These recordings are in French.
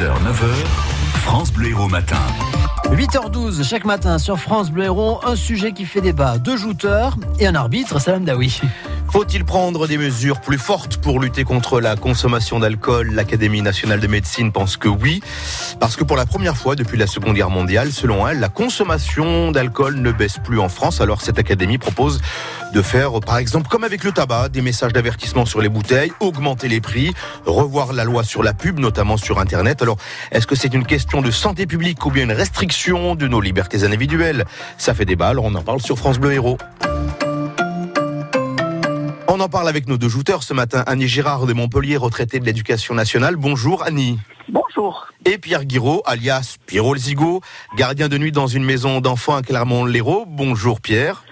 6h, 9h, France Bleu Héros Matin. 8h12 chaque matin sur France Bleu Héros, un sujet qui fait débat, deux jouteurs et un arbitre, Salam Daoui. Faut-il prendre des mesures plus fortes pour lutter contre la consommation d'alcool? L'Académie nationale de médecine pense que oui, parce que pour la première fois depuis la Seconde Guerre mondiale, selon elle, la consommation d'alcool ne baisse plus en France. Alors cette académie propose de faire, par exemple, comme avec le tabac, des messages d'avertissement sur les bouteilles, augmenter les prix, revoir la loi sur la pub, notamment sur Internet. Alors, est-ce que c'est une question de santé publique ou bien une restriction de nos libertés individuelles? Ça fait débat, alors on en parle sur France Bleu Héros. On en parle avec nos deux jouteurs ce matin. Annie Girard de Montpellier, retraitée de l'éducation nationale. Bonjour Annie. Bonjour. Et Pierre Guiraud, alias Pierrot le Zigo, gardien de nuit dans une maison d'enfants à Clermont-Lérault. Bonjour Pierre.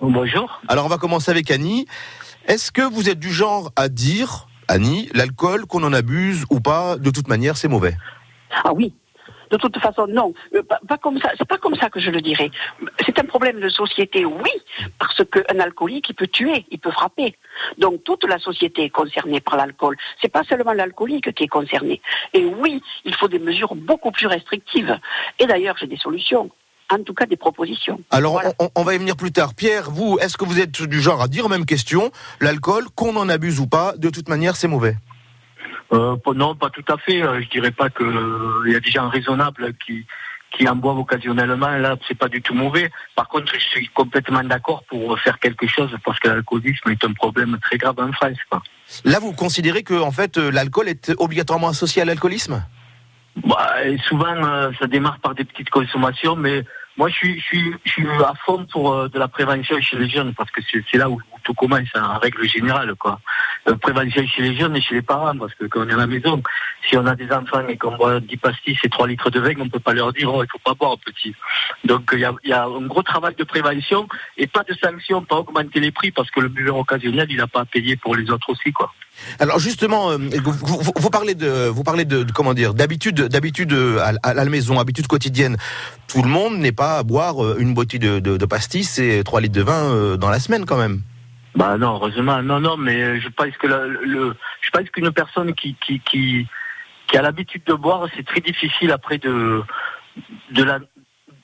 Bonjour. Alors on va commencer avec Annie. Est-ce que vous êtes du genre à dire, Annie, l'alcool, qu'on en abuse ou pas, de toute manière, c'est mauvais? Ah oui, de toute façon, non, euh, pas, comme ça. C'est pas comme ça que je le dirais. C'est un problème de société, oui, parce qu'un alcoolique, il peut tuer, il peut frapper. Donc toute la société est concernée par l'alcool. C'est pas seulement l'alcoolique qui est concerné. Et oui, il faut des mesures beaucoup plus restrictives. Et d'ailleurs, j'ai des solutions en tout cas des propositions. Alors on, va y venir plus tard. Pierre, vous, est-ce que vous êtes du genre à dire même question, l'alcool, qu'on en abuse ou pas, de toute manière c'est mauvais non, pas tout à fait. Euh, je dirais pas que il y a des gens raisonnables qui qui en boivent occasionnellement. Là, c'est pas du tout mauvais. Par contre, je suis complètement d'accord pour faire quelque chose parce que l'alcoolisme est un problème très grave en France. Là, vous considérez que en fait euh, l'alcool est obligatoirement associé à l'alcoolisme? Bah, Souvent, ça démarre par des petites consommations, mais moi, je suis, je suis, je suis à fond pour de la prévention chez les jeunes parce que c'est là où tout commence en règle générale, quoi. Euh, prévention chez les jeunes et chez les parents, parce que quand on est à la maison, si on a des enfants et qu'on boit 10 pastilles et 3 litres de vin, on ne peut pas leur dire, oh, il faut pas boire, petit. Donc, il y a, un gros travail de prévention et pas de sanctions, pas augmenter les prix, parce que le buveur occasionnel, il n'a pas à payer pour les autres aussi, quoi. Alors justement, euh, vous, parlez de, vous parlez de, comment dire, d'habitude, d'habitude euh, à, la maison, habitude quotidienne. Tout le monde n'est pas à boire une bouteille de, de, pastis et 3 litres de vin dans la semaine quand même. Bah non, heureusement, non, non, mais je pense que le, je pense qu'une personne qui, qui, qui, qui a l'habitude de boire, c'est très difficile après de, de la,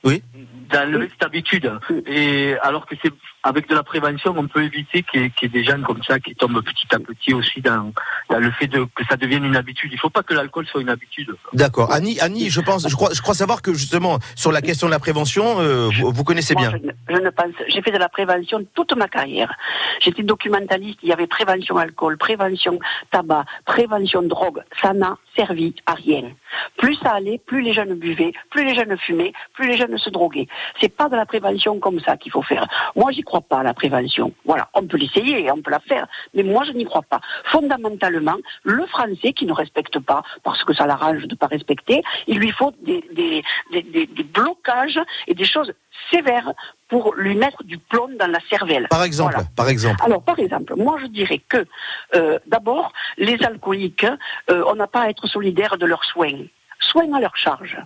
oui. d'enlever cette habitude. Et alors que c'est avec de la prévention, on peut éviter qu'il y, ait des gens comme ça qui tombent petit à petit aussi dans, le fait de, que ça devienne une habitude. Il ne faut pas que l'alcool soit une habitude. D'accord. Annie, Annie, je pense, je crois, je crois savoir que justement sur la question de la prévention, euh, vous, connaissez bien. je, ne, pense. J'ai fait de la prévention toute ma carrière. J'étais documentaliste. Il y avait prévention alcool, prévention tabac, prévention drogue. Ça n'a servi à rien. Plus ça allait, plus les jeunes buvaient, plus les jeunes fumaient, plus les jeunes se droguaient. C'est pas de la prévention comme ça qu'il faut faire. Moi, j'y crois pas à la prévention. Voilà, on peut l'essayer, on peut la faire, mais moi je n'y crois pas. Fondamentalement, le français qui ne respecte pas, parce que ça l'arrange de ne pas respecter, il lui faut des, des, des, des, blocages et des choses sévères pour lui mettre du plomb dans la cervelle. Par exemple, par exemple. Alors, par exemple, moi je dirais que euh, d'abord, les alcooliques, euh, on n'a pas à être solidaire de leurs soins. Soins à leur charge.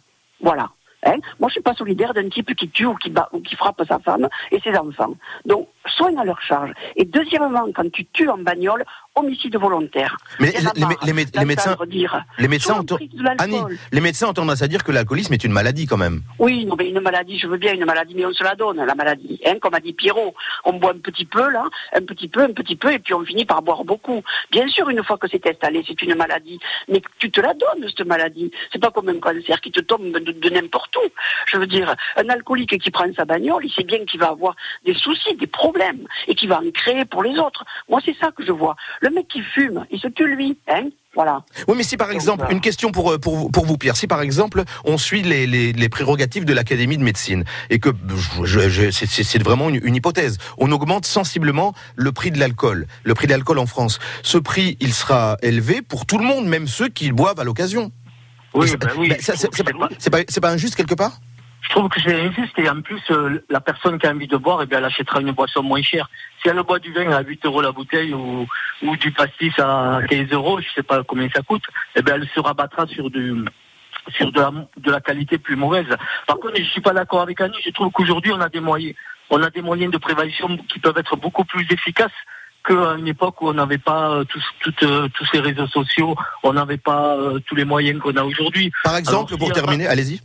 Voilà. Hein? Moi, je suis pas solidaire d'un type qui tue ou qui, bat, ou qui frappe sa femme et ses enfants. Donc, soigne à leur charge. Et deuxièmement, quand tu tues en bagnole, homicide volontaire. Mais les, médecins, les médecins, ont, les médecins ont tendance à dire que l'alcoolisme est une maladie quand même. Oui, non, mais une maladie, je veux bien une maladie, mais on se la donne, la maladie. Hein, comme a dit Pierrot, on boit un petit peu là, un petit peu, un petit peu, et puis on finit par boire beaucoup. Bien sûr, une fois que c'est installé, c'est une maladie, mais tu te la donnes cette maladie. C'est pas comme un cancer qui te tombe de, n'importe où. Je veux dire, un alcoolique qui prend sa bagnole, il sait bien qu'il va avoir des soucis, des problèmes, et qu'il va en créer pour les autres. Moi, c'est ça que je vois. Le mec qui fume, il se tue lui, hein voilà. Oui, mais si par exemple, une question pour, euh, pour, pour vous, Pierre, si par exemple, on suit les, les, les prérogatives de l'Académie de médecine, et que c'est vraiment une, hypothèse, on augmente sensiblement le prix de l'alcool, le prix de l'alcool en France. Ce prix, il sera élevé pour tout le monde, même ceux qui boivent à l'occasion. Oui, ben oui. c'est pas, pas injuste quelque part? Je trouve que c'est injuste et en plus euh, la personne qui a envie de boire, eh bien, elle achètera une boisson moins chère. Si elle boit du vin à 8 euros la bouteille ou, ou du pastis à 15 euros, je sais pas combien ça coûte, eh bien, elle se rabattra sur du sur de la, de la qualité plus mauvaise. Par contre, je suis pas d'accord avec Annie. Je trouve qu'aujourd'hui, on a des moyens, on a des moyens de prévention qui peuvent être beaucoup plus efficaces qu'à une époque où on n'avait pas euh, tous, toutes, euh, tous ces réseaux sociaux, on n'avait pas euh, tous les moyens qu'on a aujourd'hui. Par exemple, Alors, pour terminer, allez-y.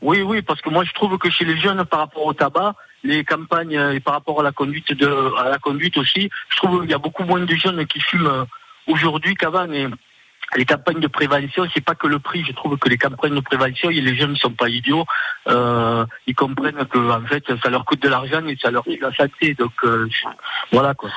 Oui, oui, parce que moi je trouve que chez les jeunes, par rapport au tabac, les campagnes euh, et par rapport à la conduite de, à la conduite aussi, je trouve qu'il y a beaucoup moins de jeunes qui fument euh, aujourd'hui qu'avant. Et les campagnes de prévention, c'est pas que le prix. Je trouve que les campagnes de prévention, et les jeunes ne sont pas idiots. Euh, ils comprennent que en fait, ça leur coûte de l'argent et ça leur fait la santé. Donc euh, voilà quoi.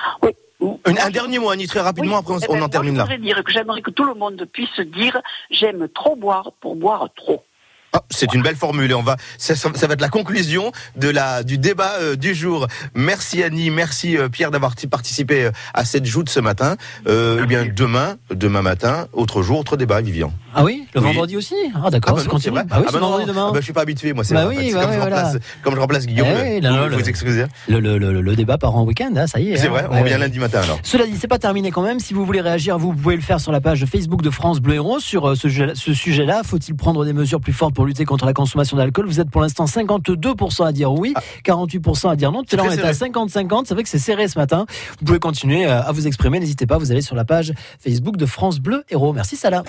Un, un dernier mot, Annie, très rapidement, après on, Eh on ben, en termine là. Je voudrais dire que j'aimerais que tout le monde puisse dire j'aime trop boire pour boire trop. Ah, c'est une belle formule et on va ça, va être la conclusion de la du débat euh, du jour. Merci Annie, merci euh, Pierre d'avoir participé euh, à cette joute ce matin. Eh bien demain, demain matin, autre jour, autre débat, Vivian. Ah oui Le Oui. vendredi aussi? Ah d'accord, bah ça non, continue. vrai. Bah oui, Ah c'est non, vendredi demain. Ah bah, je suis pas habitué, moi. C'est Bah en oui, fait. C'est bah comme, je voilà. remplace, comme je remplace Guillaume. Eh oui, vous, non, vous le- excusez. Le, le, le, le débat part en week-end, ah, ça y est. C'est hein. vrai, on revient ouais. lundi matin alors. Cela dit, c'est pas terminé quand même. Si vous voulez réagir, vous pouvez le faire sur la page Facebook de France Bleu Héros sur euh, ce, ce sujet-là. Faut-il prendre des mesures plus fortes pour lutter contre la consommation d'alcool? Vous êtes pour l'instant 52% à dire oui, 48% à dire non. Tout à l'heure, on était à serré. 50-50. C'est vrai que c'est serré ce matin. Vous pouvez continuer euh, à vous exprimer. N'hésitez pas, vous allez sur la page Facebook de France Bleu Héros. Merci Salah.